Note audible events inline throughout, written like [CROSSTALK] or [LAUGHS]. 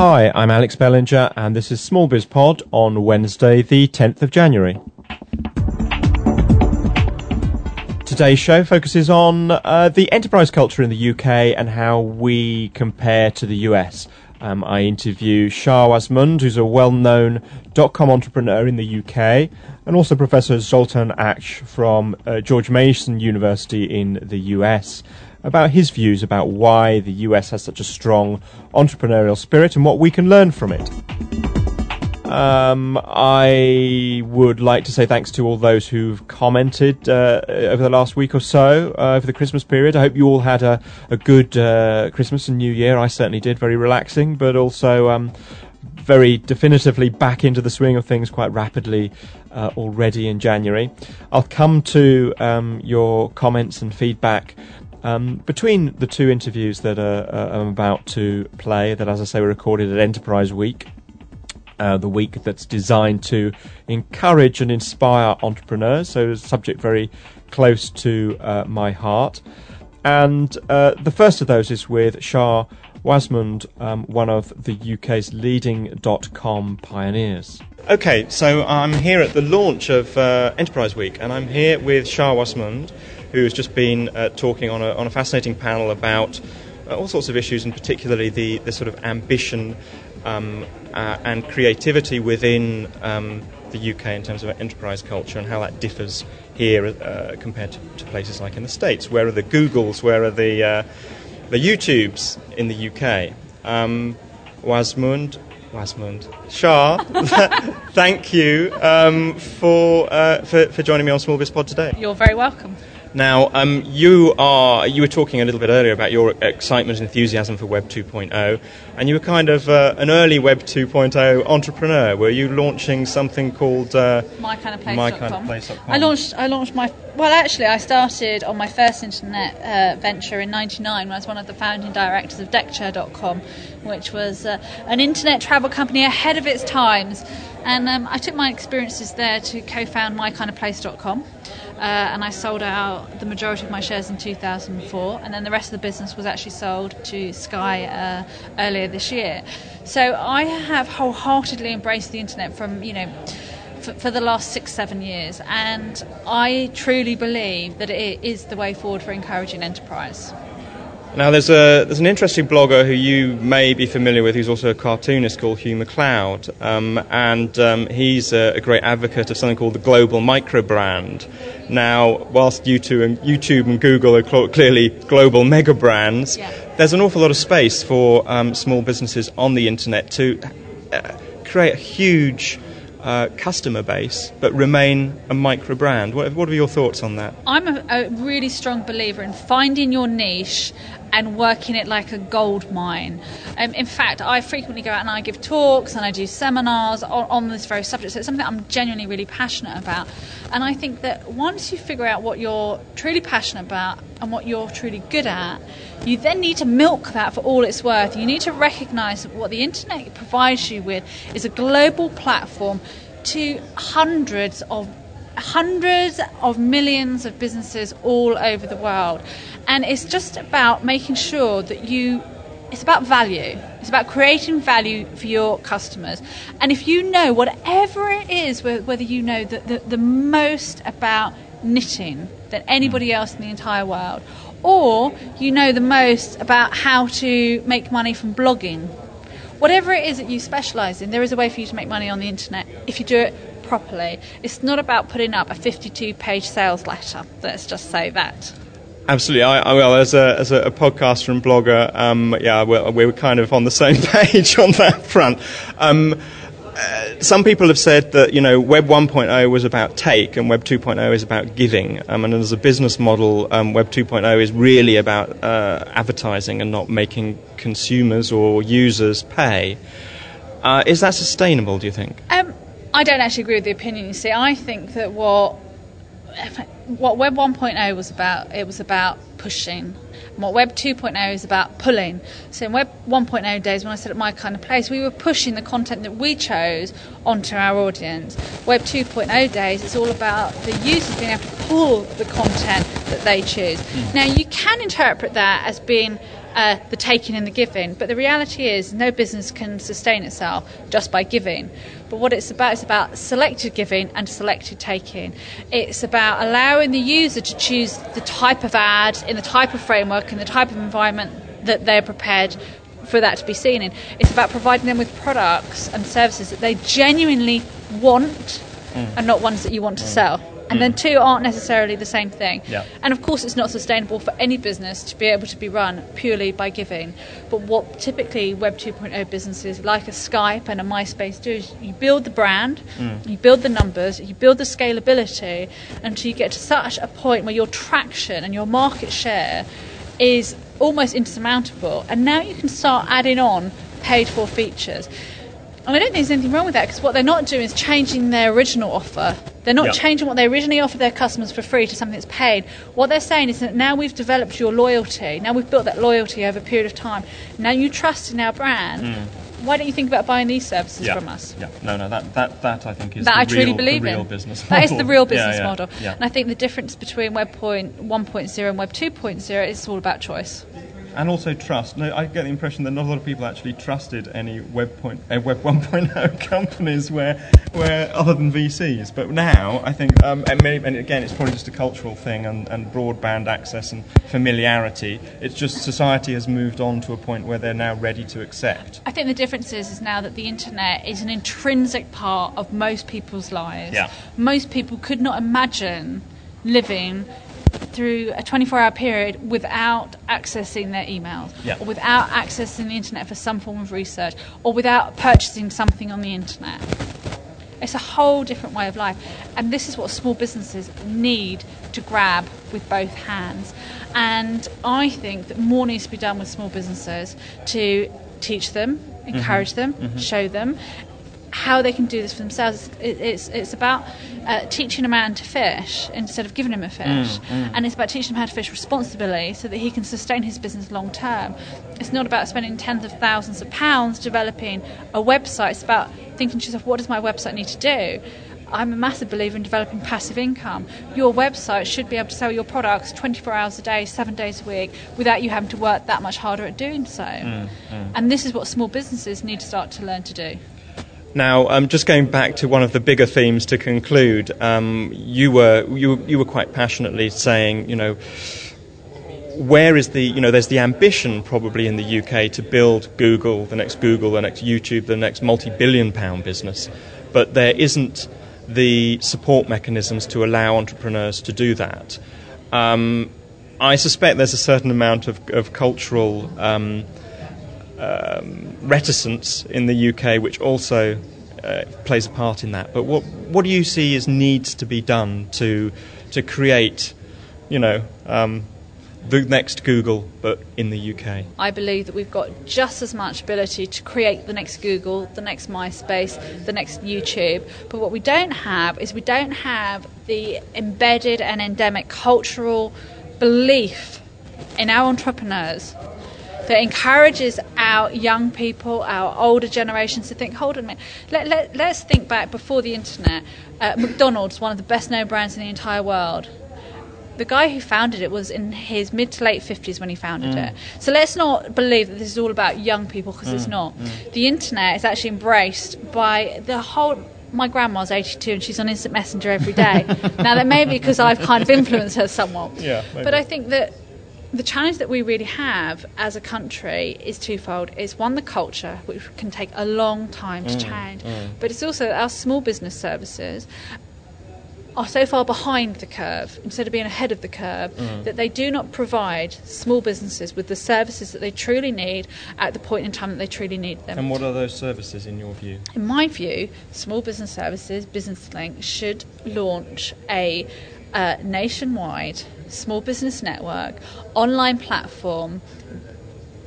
Hi, I'm Alex Bellinger, and this is Small Biz Pod on Wednesday, the 10th of January. Today's show focuses on uh, the enterprise culture in the UK and how we compare to the US. Um, I interview Shaa Wasmund, who's a well-known dot-com entrepreneur in the UK, and also Professor Zoltan Acs from uh, George Mason University in the US about his views about why the US has such a strong entrepreneurial spirit and what we can learn from it. Um, I would like to say thanks to all those who've commented uh, over the last week or so uh, over the Christmas period. I hope you all had a, a good uh, Christmas and New Year. I certainly did. Very relaxing, but also um, very definitively back into the swing of things quite rapidly uh, already in January. I'll come to um, your comments and feedback um, between the two interviews that uh, I'm about to play, that as I say were recorded at Enterprise Week, uh, the week that's designed to encourage and inspire entrepreneurs, so it's a subject very close to uh, my heart. And uh, the first of those is with Shaa Wasmund, um, one of the UK's leading dot com pioneers. Okay, so I'm here at the launch of uh, Enterprise Week, and I'm here with Shaa Wasmund who has just been uh, talking on a, on a fascinating panel about uh, all sorts of issues, and particularly the, the sort of ambition um, uh, and creativity within um, the UK in terms of enterprise culture and how that differs here uh, compared to, to, places like in the States. Where are the Googles? Where are the, uh, the YouTubes in the UK? Um, Wasmund, Wasmund. Shaa, [LAUGHS] thank you um, for, uh, for, for joining me on Small Biz Pod today. You're very welcome. Now, um, you are you were talking a little bit earlier about your excitement and enthusiasm for Web 2.0, and you were kind of uh, an early Web 2.0 entrepreneur. Were you launching something called uh, MyKindOfPlace.com? I launched I launched my well, actually, I started on my first internet uh, venture in '99 when I was one of the founding directors of Deckchair.com, which was uh, an internet travel company ahead of its times. And um, I took my experiences there to co-found MyKindOfPlace.com uh, and I sold out the majority of my shares in 2004, and then the rest of the business was actually sold to Sky uh, earlier this year. So I have wholeheartedly embraced the internet from you know. For, the last six, seven years, and I truly believe that it is the way forward for encouraging enterprise. Now, there's a there's an interesting blogger who you may be familiar with, who's also a cartoonist called Hugh MacLeod, um, and um, he's a, a, great advocate of something called the global micro brand. Now, whilst YouTube and YouTube and Google are cl- clearly global mega brands, yeah. there's an awful lot of space for um, small businesses on the internet to uh, create a huge uh, customer base but remain a micro brand. What, what, are your thoughts on that? I'm a, a really strong believer in finding your niche and working it like a gold mine. Um, in fact, I frequently go out and I give talks and I do seminars on, on, this very subject. So it's something I'm genuinely really passionate about. And I think that once you figure out what you're truly passionate about and what you're truly good at, you then need to milk that for all it's worth. You need to recognize that what the internet provides you with is a global platform to hundreds of hundreds of millions of businesses all over the world. And it's just about making sure that you, it's about value. It's about creating value for your customers. And if you know, whatever it is, whether you know the, the, the most about knitting than anybody mm. else in the entire world, or you know the most about how to make money from blogging whatever it is that you specialise in, there is a way for you to make money on the internet if you do it properly. It's not about putting up a 52 page sales letter. Let's just say that. Absolutely. I, I, well, as a, as a, podcaster and blogger, um, yeah, we're, we're, kind of on the same [LAUGHS] page on that front. Um, uh, some people have said that you know Web 1.0 was about take and Web 2.0 is about giving, um, and as a business model, um, Web 2.0 is really about uh, advertising and not making consumers or users pay. Uh, is that sustainable? Do you think? Um, I don't actually agree with the opinion. You see, I think that what what Web 1.0 was about, it was about pushing. And what Web 2.0 is about pulling. So in Web 1.0 days, when I said at my kind of place, we were pushing the content that we chose onto our audience. Web 2.0 days, it's all about the users being able to pull the content that they choose. Mm. Now you can interpret that as being uh, the taking and the giving. But the reality is, no business can sustain itself just by giving. But what it's about is about selected giving and selected taking. It's about allowing the user to choose the type of ad in the type of framework in the type of environment that they're prepared for that to be seen in. It's about providing them with products and services that they genuinely want mm. and not ones that you want to mm. sell. And mm. then two aren't necessarily the same thing. Yeah. And of course, it's not sustainable for any business to be able to be run purely by giving. But what typically Web 2.0 businesses like a Skype and a MySpace do is you build the brand, mm. you build the numbers, you build the scalability until you get to such a point where your traction and your market share is almost insurmountable. And now you can start adding on paid for features. And I don't think there's anything wrong with that because what they're not doing is changing their original offer. They're not changing what they originally offered their customers for free to something that's paid. What they're saying is that now we've developed your loyalty, now we've built that loyalty over a period of time, now you trust in our brand. Mm why don't you think about buying these services yeah. from us? Yeah, no, no, that, that, that I think is that I truly real, believe real in. business model. That is the real business yeah, model. And I think the difference between Web point 1.0 and Web 2.0 is all about choice and also trust. No, I get the impression that not a lot of people actually trusted any Web point, uh, Web [LAUGHS] 1.0 companies where, where other than VCs. But now, I think, um, and, maybe, and, again, it's probably just a cultural thing and, and broadband access and familiarity. It's just society has moved on to a point where they're now ready to accept. I think the difference is, is now that the internet is an intrinsic part of most people's lives. Yeah. Most people could not imagine living through a 24 hour period without accessing their emails yeah. or without accessing the internet for some form of research or without purchasing something on the internet. It's a whole different way of life. And this is what small businesses need to grab with both hands. And I think that more needs to be done with small businesses to teach them, encourage mm-hmm. them, mm-hmm. show them, how they can do this for themselves. It's, it's, it's about uh, teaching a man to fish instead of giving him a fish. Mm, mm. And it's about teaching him how to fish responsibly so that he can sustain his business long term. It's not about spending tens of thousands of pounds developing a website. It's about thinking to yourself, what does my website need to do? I'm a massive believer in developing passive income. Your website should be able to sell your products 24 hours a day, seven days a week, without you having to work that much harder at doing so. Mm, mm. and this is what small businesses need to start to learn to do. Now, um, just going back to one of the bigger themes to conclude, um, you were you, you were quite passionately saying, you know, where is the you know there's the ambition probably in the UK to build Google, the next Google, the next YouTube, the next multi-billion pound business, but there isn't the support mechanisms to allow entrepreneurs to do that. Um, I suspect there's a certain amount of, of cultural um, reticence in the UK, which also uh, plays a part in that. But what what do you see as needs to be done to to create, you know, um, the next Google, but in the UK? I believe that we've got just as much ability to create the next Google, the next MySpace, the next YouTube. But what we don't have is we don't have the embedded and endemic cultural belief in our entrepreneurs that encourages our young people, our older generations to think, hold on a minute, let, let, let's think back before the internet. Uh, McDonald's, one of the best known brands in the entire world. The guy who founded it was in his mid to late 50s when he founded mm. it. So let's not believe that this is all about young people because mm. it's not. Mm. The internet is actually embraced by the whole my grandma's 82 and she's on instant messenger every day. [LAUGHS] now, that may be because I've kind of influenced her somewhat. Yeah, but I think that the challenge that we really have as a country is twofold. It's one, the culture, which can take a long time to mm, change, mm. but it's also that our small business services are so far behind the curve instead of being ahead of the curve mm. that they do not provide small businesses with the services that they truly need at the point in time that they truly need them. And what are those services in your view? In my view, small business services, Business Link, should launch a uh, nationwide small business network, online platform,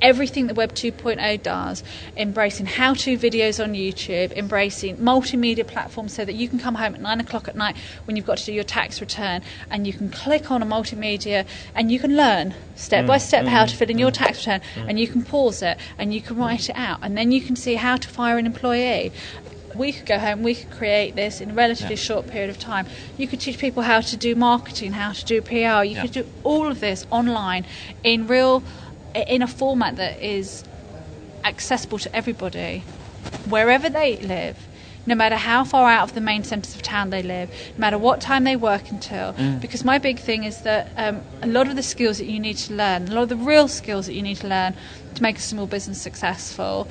everything that Web 2.0 does, embracing how to videos on YouTube, embracing multimedia platforms so that you can come home at nine o'clock at night when you've got to do your tax return and you can click on a multimedia and you can learn step mm, by step mm, how to fill in mm, your tax return mm. and you can pause it and you can write it out and then you can see how to fire an employee we could go home, we could create this in a relatively yeah. short period of time. You could teach people how to do marketing, how to do PR. You yeah. could do all of this online in real in a format that is accessible to everybody, wherever they live, no matter how far out of the main centres of town they live, no matter what time they work until. Mm. Because my big thing is that um, a lot of the skills that you need to learn, a lot of the real skills that you need to learn to make a small business successful,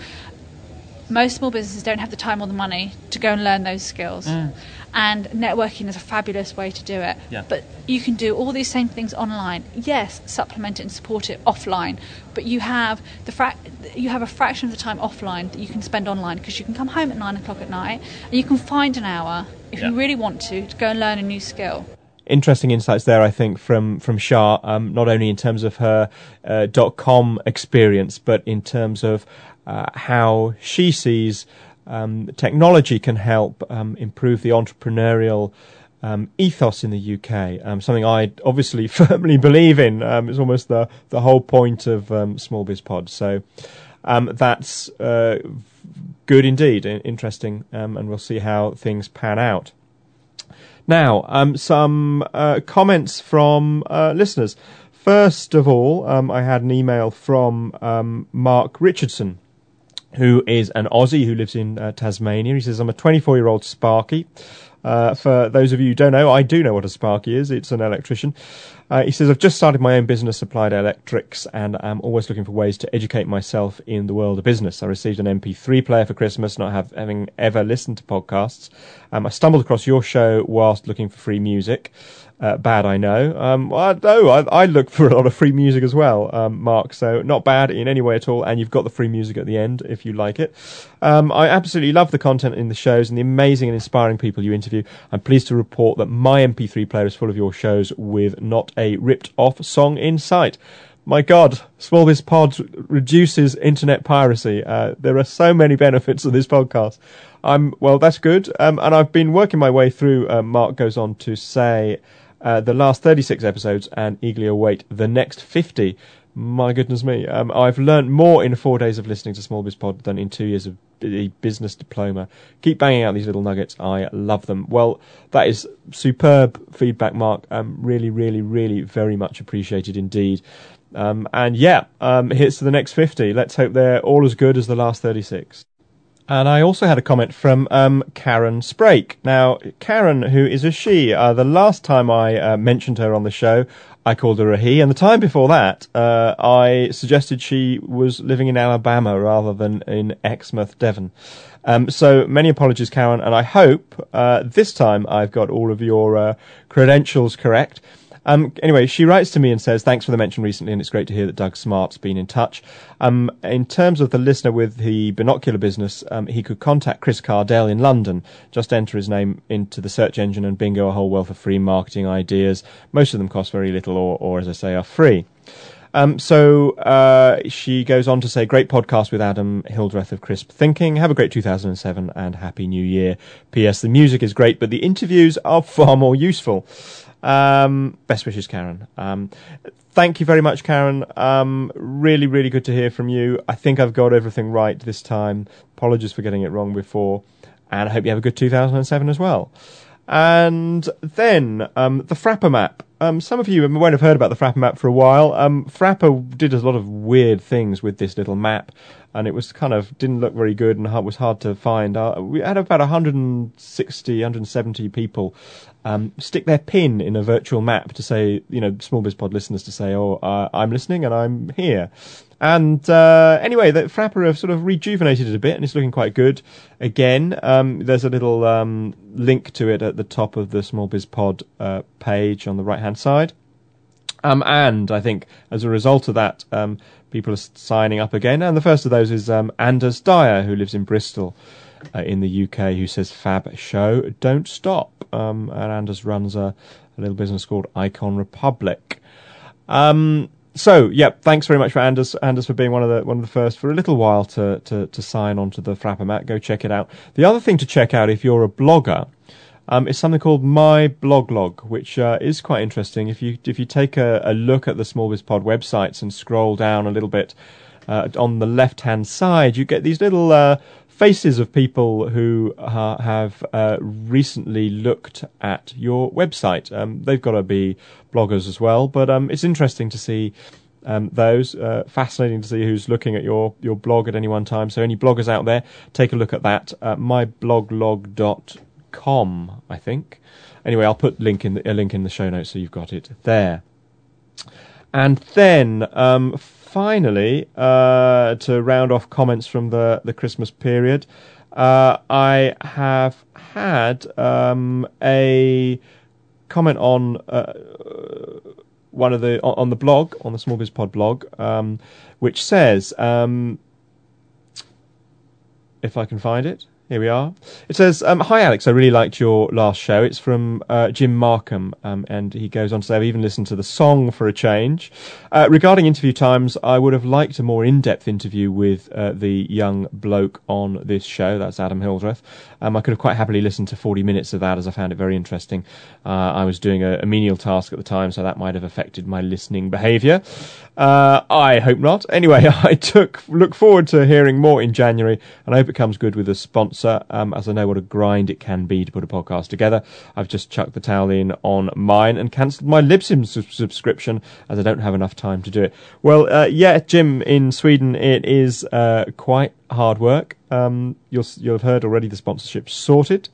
most small businesses don't have the time or the money to go and learn those skills. Mm. And networking is a fabulous way to do it. Yeah. But you can do all these same things online. Yes, supplement it and support it offline. But you have the fra- you have a fraction of the time offline that you can spend online because you can come home at nine o'clock at night and you can find an hour if Yeah. you really want to to go and learn a new skill. interesting insights there, I think, from from Shaa. Um, not only in terms of her uh, dot com experience, but in terms of uh, how she sees um, technology can help um, improve the entrepreneurial. Um, ethos in the UK, um, something I obviously [LAUGHS] firmly believe in. Um, it's almost the the whole point of um, Small Biz Pod. So um, that's uh, good indeed, interesting, and we'll see how things pan out. Now, some uh, comments from uh, listeners. First of all, I had an email from Mark Richardson, who is an Aussie who lives in uh, Tasmania. He says, I'm a 24 year old Sparky. Uh, for those of you who don't know, I do know what a Sparky is. It's an electrician. Uh, he says, I've just started my own business, Applied Electrics, and I'm always looking for ways to educate myself in the world of business. I received an MP3 player for Christmas, not have, having ever listened to podcasts. Um, I stumbled across your show whilst looking for free music. Uh, bad, I know. Um, well, I, no, I, I look for a lot of free music as well, um, Mark. So not bad in any way at all. And you've got the free music at the end if you like it. Um, I absolutely love the content in the shows and the amazing and inspiring people you interview. I'm pleased to report that my MP3 player is full of your shows with not a ripped off song in sight. My God, Small Biz Pod reduces internet piracy. Uh, there are so many benefits of this podcast. I'm well, that's good. Um, and I've been working my way through. Uh, Mark goes on to say uh, the last 36 episodes and eagerly await the next 50. My goodness me, um, I've learned more in four days of listening to Small Biz Pod than in two years of b- business diploma. Keep banging out these little nuggets. I love them. Well, that is superb feedback, Mark. Um, really, really, really very much appreciated indeed. Um, and yeah, um, here's to the next 50. Let's hope they're all as good as the last 36. And I also had a comment from um, Karen Sprake. Now, Karen, who is a she, uh, the last time I uh, mentioned her on the show, I called her a he, and the time before that, uh, I suggested she was living in Alabama rather than in Exmouth, Devon. Um, so many apologies, Karen, and I hope uh, this time I've got all of your uh, credentials correct. Um, anyway, she writes to me and says, Thanks for the mention recently, and it's great to hear that Doug Smart's been in touch. Um, in terms of the listener with the binocular business, um, he could contact Chris Cardell in London. Just enter his name into the search engine and bingo a whole wealth of free marketing ideas. Most of them cost very little or, or as I say, are free. Um, so uh, she goes on to say, great podcast with Adam Hildreth of Crisp Thinking. Have a great 2007 and Happy New Year. P.S. The music is great, but the interviews are far more useful. Um, best wishes, Karen. Um, thank you very much, Karen. Um, really, really good to hear from you. I think I've got everything right this time. Apologies for getting it wrong before. And I hope you have a good 2007 as well. And then um, the Frapper map. Um, some of you won't have heard about the Frapper map for a while. Um, Frapper did a lot of weird things with this little map, and it was kind of didn't look very good and hard, was hard to find. Uh, we had about 160, 170 people um, stick their pin in a virtual map to say, you know, Small Biz Pod listeners to say, oh, uh, I'm listening and I'm here. And uh, anyway, the Frapper have sort of rejuvenated it a bit, and it's looking quite good. Again, um, there's a little um, link to it at the top of the Small Biz Pod uh, page on the right hand side. Um, and I think as a result of that, um, people are signing up again. And the first of those is um, Anders Dyer, who lives in Bristol uh, in the UK, who says, Fab show, don't stop. Um, and Anders runs a, a little business called Icon Republic. Um, so, yeah, thanks very much for Anders, Anders for being one of the one of the first for a little while to to, to sign on to the Frapper Mat. Go check it out. The other thing to check out if you're a blogger um, is something called My Blog Log, which uh, is quite interesting. If you if you take a, a look at the Small Biz Pod websites and scroll down a little bit uh, on the left hand side, you get these little uh, faces of people who uh, have uh, recently looked at your website. Um, they've got to be bloggers as well, but um, it's interesting to see um, those. Uh, fascinating to see who's looking at your, your blog at any one time. So any bloggers out there, take a look at that. Uh, mybloglog.com, I think. Anyway, I'll put link in the, a link in the show notes so you've got it there. And then um, finally, uh, to round off comments from the, the Christmas period, uh, I have had um, a comment on uh, one of the on the blog on the Small Biz Pod blog, um, which says, um, if I can find it, here we are. It says, um, Hi Alex, I really liked your last show. It's from uh, Jim Markham, um, and he goes on to say, I've even listened to the song for a change. Uh, regarding interview times, I would have liked a more in depth interview with uh, the young bloke on this show. That's Adam Hildreth. Um, I could have quite happily listened to 40 minutes of that as I found it very interesting. Uh, I was doing a, a, menial task at the time, so that might have affected my listening behaviour. Uh, I hope not. Anyway, [LAUGHS] I took look forward to hearing more in January, and I hope it comes good with a sponsor, um, as I know what a grind it can be to put a podcast together. I've just chucked the towel in on mine and cancelled my Libsyn subscription as I don't have enough time to do it. Well, uh, yeah, Jim, in Sweden, it is uh, quite hard work. Um, you'll you'll have heard already the sponsorship sorted,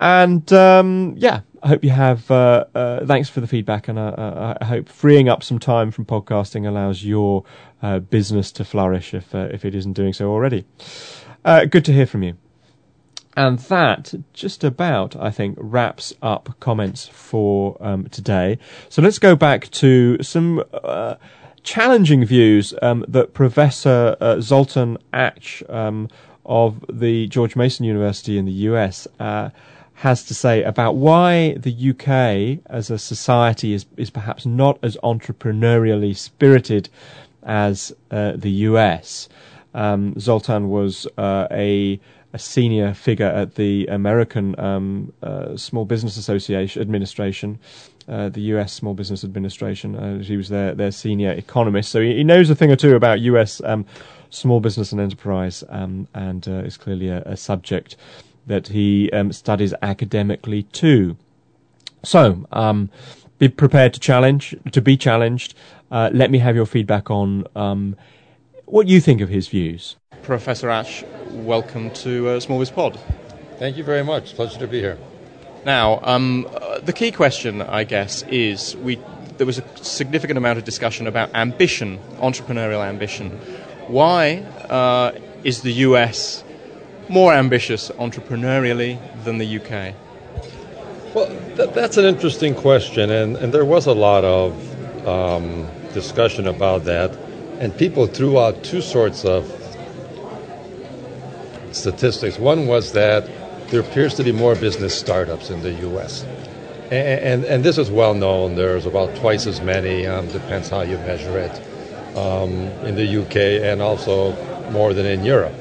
and um, yeah, I hope you have. Uh, uh, thanks for the feedback, and uh, uh I hope freeing up some time from podcasting allows your uh, business to flourish if if it isn't doing so already. good to hear from you. And that just about, I think, wraps up comments for um, today. So let's go back to some challenging views um, that Professor Zoltan Acs um, of the George Mason University in the US uh, has to say about why the UK as a society is, is perhaps not as entrepreneurially spirited as uh, the US. Um, Zoltan was uh, a, a, senior figure at the American um, uh, Small Business Association Administration. Uh, the U.S. Small Business Administration. Uh, he was their their senior economist, so he, he knows a thing or two about U.S. Um, small business and enterprise, um, and uh, is clearly a, a, subject that he um, studies academically too. So, um, be prepared to challenge, to be challenged. Uh, let me have your feedback on um, what do you think of his views. Professor Acs, welcome to uh, Small Biz Pod. Thank you very much. Pleasure to be here. Now, um, uh, the key question, I guess, is we there was a significant amount of discussion about ambition, entrepreneurial ambition. Why uh, is the US more ambitious entrepreneurially than the UK? Well, th- that's an interesting question, and, and there was a lot of um, discussion about that, and people threw out two sorts of statistics. One was that there appears to be more business startups in the U.S. And, and, and this is well known. There's about twice as many, um, depends how you measure it um, in the UK and also more than in Europe.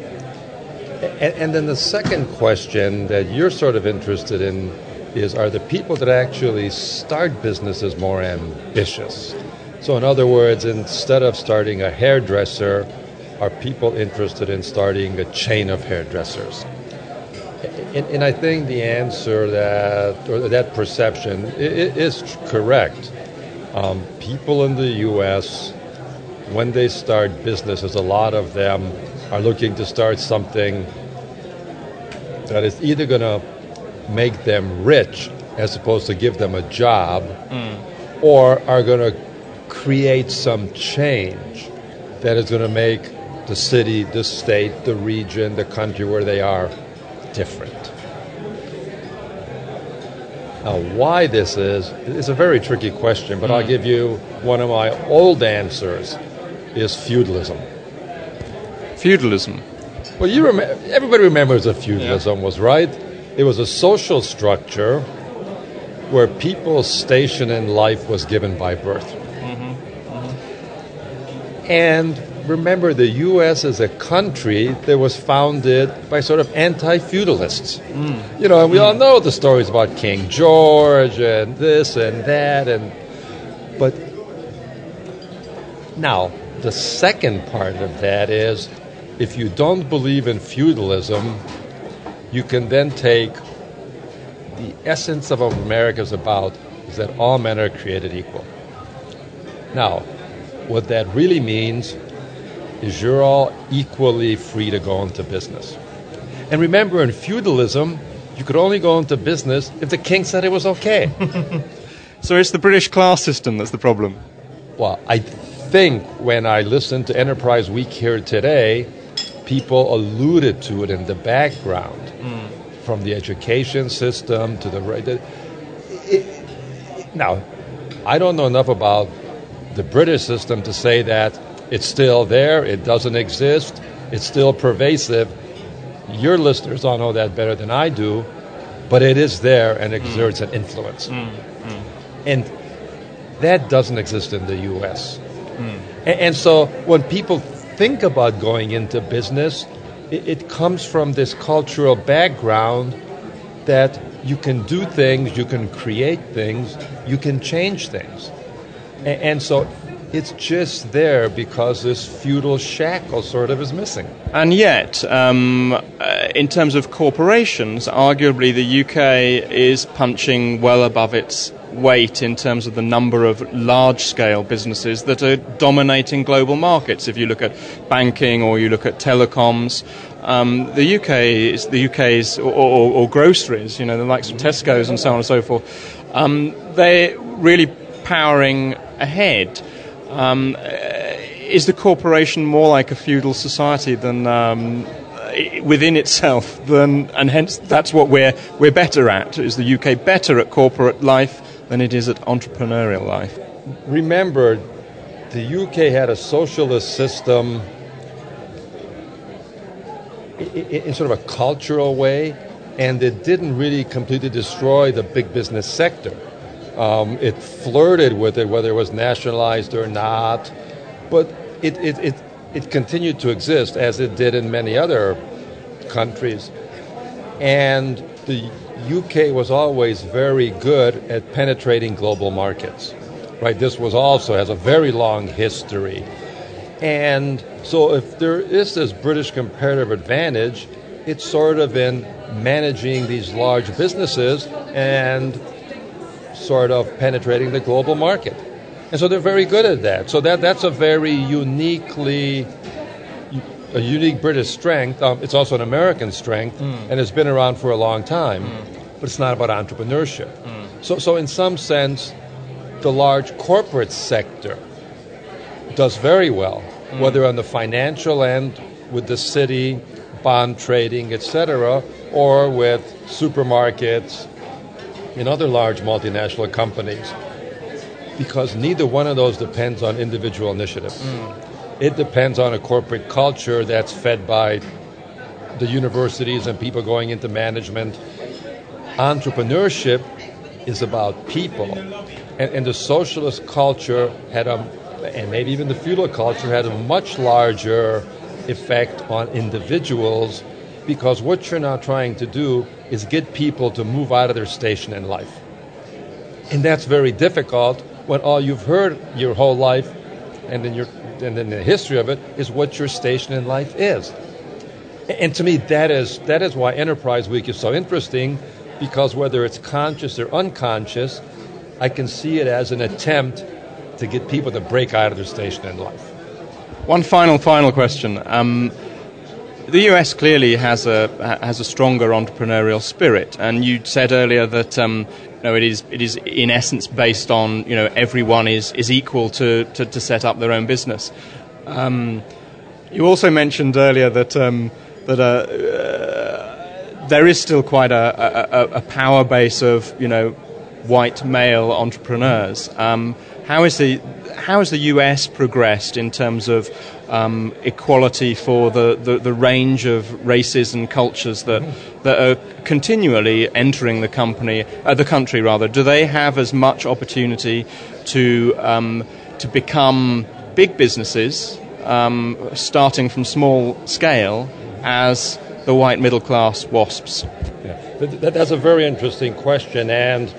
And, and, then the second question that you're sort of interested in is are the people that actually start businesses more ambitious? So, in other words, instead of starting a hairdresser, are people interested in starting a chain of hairdressers? And, and I think the answer that, or that perception is correct. Um, people in the U.S when they start businesses, a lot of them are looking to start something that is either going to make them rich as opposed to give them a job, mm. or are going to create some change that is going to make the city, the state, the region, the country where they are different. Now, why this is, is a very tricky question, but. I'll hmm. give you one of my old answers is feudalism. Feudalism. Well, you rem- everybody remembers what feudalism yeah. was, right? It was a social structure where people's station in life was given by birth. And remember, the U.S. as a country that was founded by sort of anti-feudalists. Mm. You know, and we mm. all know the stories about King George and this and that, and but now the second part of that is if you don't believe in feudalism, you can then take the essence of what America is about is that all men are created equal. Now, what that really means is you're all equally free to go into business. And remember, in feudalism, you could only go into business if the king said it was okay. [LAUGHS] so it's the British class system that's the problem. Well, I think when I listened to Enterprise Week here today, people alluded to it in the background, mm. from the education system to the. It, now, I don't know enough about the British system to say that it's still there, it doesn't exist, it's still pervasive. Your listeners all know that better than I do, but it is there and exerts mm. an influence. Mm. Mm. And that doesn't exist in the US. Mm. And, and, so when people think about going into business, it, it comes from this cultural background that you can do things, you can create things, you can change things. And, so it's just there because this feudal shackle sort of is missing. And yet, um, uh, in terms of corporations, arguably the UK is punching well above its weight in terms of the number of large scale businesses that are dominating global markets. If you look at banking or you look at telecoms, um, the UK is the UK's or, or, or, groceries, you know, the likes of Tesco's and so on and so forth. Um, they're really powering ahead. Um, is the corporation more like a feudal society than um, within itself than, and hence that's what we're we're better at. Is the UK better at corporate life than it is at entrepreneurial life? Remember, the UK had a socialist system in sort of a cultural way, and it didn't really completely destroy the big business sector. Um, it flirted with it, whether it was nationalized or not, but it, it, it, it continued to exist as it did in many other countries. And the UK was always very good at penetrating global markets. Right? This was also has a very long history. And so if there is this British comparative advantage, it's sort of in managing these large businesses and sort of penetrating the global market. And so they're very good at that. So that, that's a very uniquely a unique British strength. Um, it's also an American strength, mm. and it's been around for a long time. Mm. But it's not about entrepreneurship. Mm. So, so in some sense, the large corporate sector does very well, mm. whether on the financial end with the city, bond trading, etc., or with supermarkets, in other large multinational companies because neither one of those depends on individual initiative. Mm. It depends on a corporate culture that's fed by the universities and people going into management. Entrepreneurship is about people. And, and the socialist culture had a, and maybe even the feudal culture had a much larger effect on individuals because what you're now trying to do is get people to move out of their station in life. And that's very difficult when all you've heard your whole life and then, your, and then the history of it is what your station in life is. And to me, that is, that is why Enterprise Week is so interesting because whether it's conscious or unconscious, I can see it as an attempt to get people to break out of their station in life. One final, final question. Um, the US clearly has a has a stronger entrepreneurial spirit, and you said earlier that um, you know, it is it is in essence based on you know everyone is is equal to to, to set up their own business. Um, you also mentioned earlier that um, that uh, uh, there is still quite a, a, a, power base of you know white male entrepreneurs. Um, how is the how has the US progressed in terms of um, equality for the, the, the, range of races and cultures that, that are continually entering the company, uh, the country rather? Do they have as much opportunity to, um, to become big businesses, um, starting from small scale, as the white middle class WASPs? Yeah. That's a very interesting question, and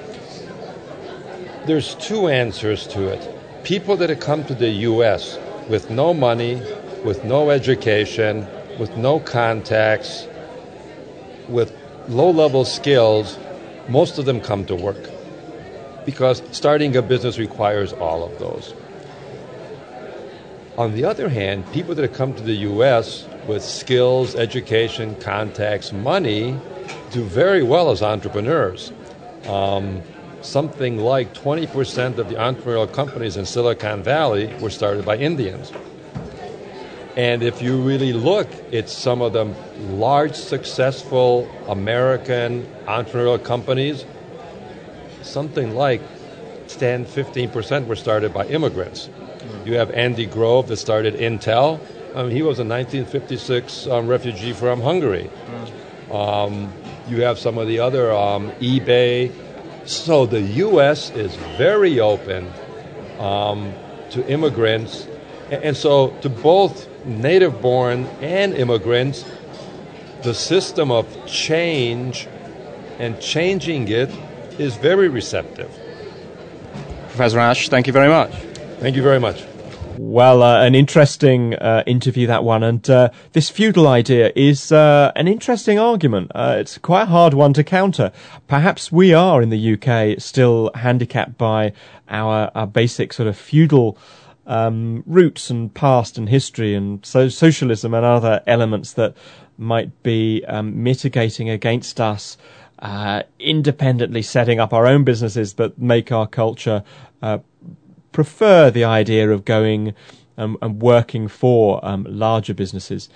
there's two answers to it people that have come to the U.S. with no money, with no education, with no contacts, with low level skills, most of them come to work. Because starting a business requires all of those. On the other hand, people that have come to the U.S. with skills, education, contacts, money, do very well as entrepreneurs. Um, something like 20% of the entrepreneurial companies in Silicon Valley were started by Indians. And if you really look, it's some of the large, successful American entrepreneurial companies, something like 10, 15% were started by immigrants. Mm. You have Andy Grove that started Intel. Um, he was a 1956 um, refugee from Hungary. Mm. Um, you have some of the other um, eBay. So the U.S. is very open um, to immigrants. And so to both native born and immigrants, the system of change and changing it is very receptive. Professor Acs, thank you very much. Thank you very much. Well, uh, an interesting uh, interview that one, and uh, this feudal idea is uh, an interesting argument. Uh, it's quite a hard one to counter. Perhaps we are in the UK still handicapped by our, our basic sort of feudal um, roots and past and history and so socialism and other elements that might be um, mitigating against us. Uh, independently setting up our own businesses that make our culture prefer the idea of going um, and working for um, larger businesses.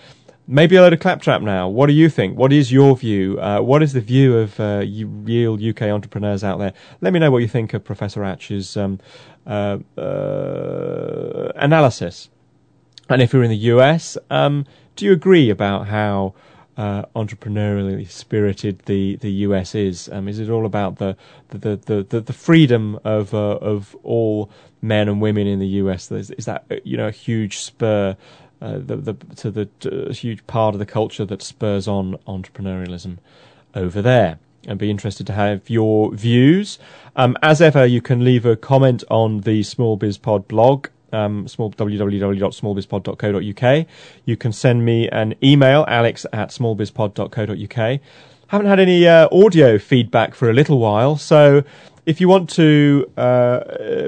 Maybe a load of claptrap now. What do you think? What is your view? Uh, what is the view of uh, real UK entrepreneurs out there? Let me know what you think of Professor Acs's um, uh, uh, analysis. And if you're in the US, um, do you agree about how uh, entrepreneurially spirited the, the US is? Um, is it all about the the, the, the, the freedom of uh, of all men and women in the US? Is, is that uh, you know a huge spur uh, the, the, to the huge part of the culture that spurs on entrepreneurialism over there? and be interested to have your views. Um, as ever, you can leave a comment on the Small Biz Pod blog. Um, small, www.smallbizpod.co.uk. You can send me an email, alex at smallbizpod.co.uk. Haven't had any uh, audio feedback for a little while, so if you want to uh,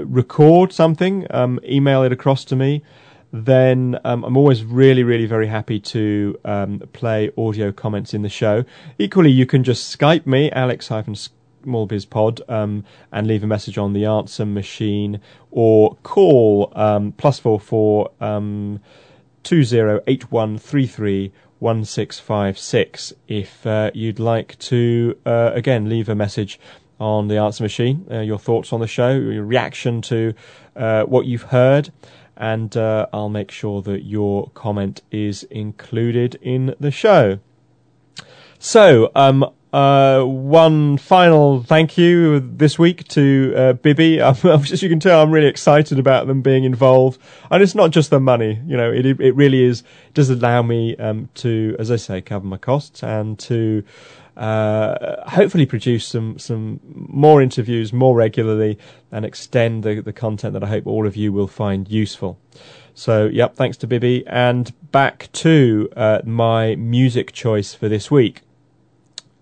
record something, um, email it across to me then um, I'm always really, really very happy to um, play audio comments in the show. Equally, you can just Skype me, Alex smallbizpod, um, and leave a message on the answer machine, or call um, plus four four um, two zero eight one three three one six five six if uh, you'd like to uh, again leave a message on the answer machine, uh, your thoughts on the show, your reaction to uh, what you've heard and uh, I'll make sure that your comment is included in the show. So, um, uh, one final thank you this week to uh, Bibby. as [LAUGHS] you can tell, I'm really excited about them being involved, and it's not just the money. You know, it it really is does allow me um, to, as I say, cover my costs and to uh, hopefully produce some some more interviews more regularly and extend the, the content that I hope all of you will find useful. So, yep, thanks to Bibby. And back to uh, my music choice for this week.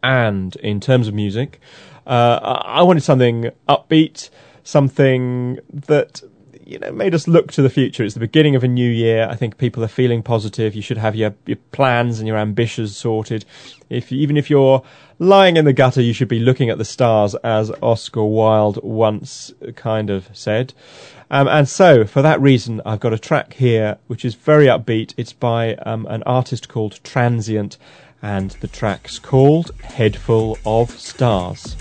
And in terms of music, uh, I wanted something upbeat, something that you know made us look to the future. It's the beginning of a new year. I think people are feeling positive. You should have your your plans and your ambitions sorted. If even if you're lying in the gutter, you should be looking at the stars, as Oscar Wilde once kind of said. Um, and so, for that reason, I've got a track here which is very upbeat. It's by um, an artist called Transient, and the track's called Head Full of Stars.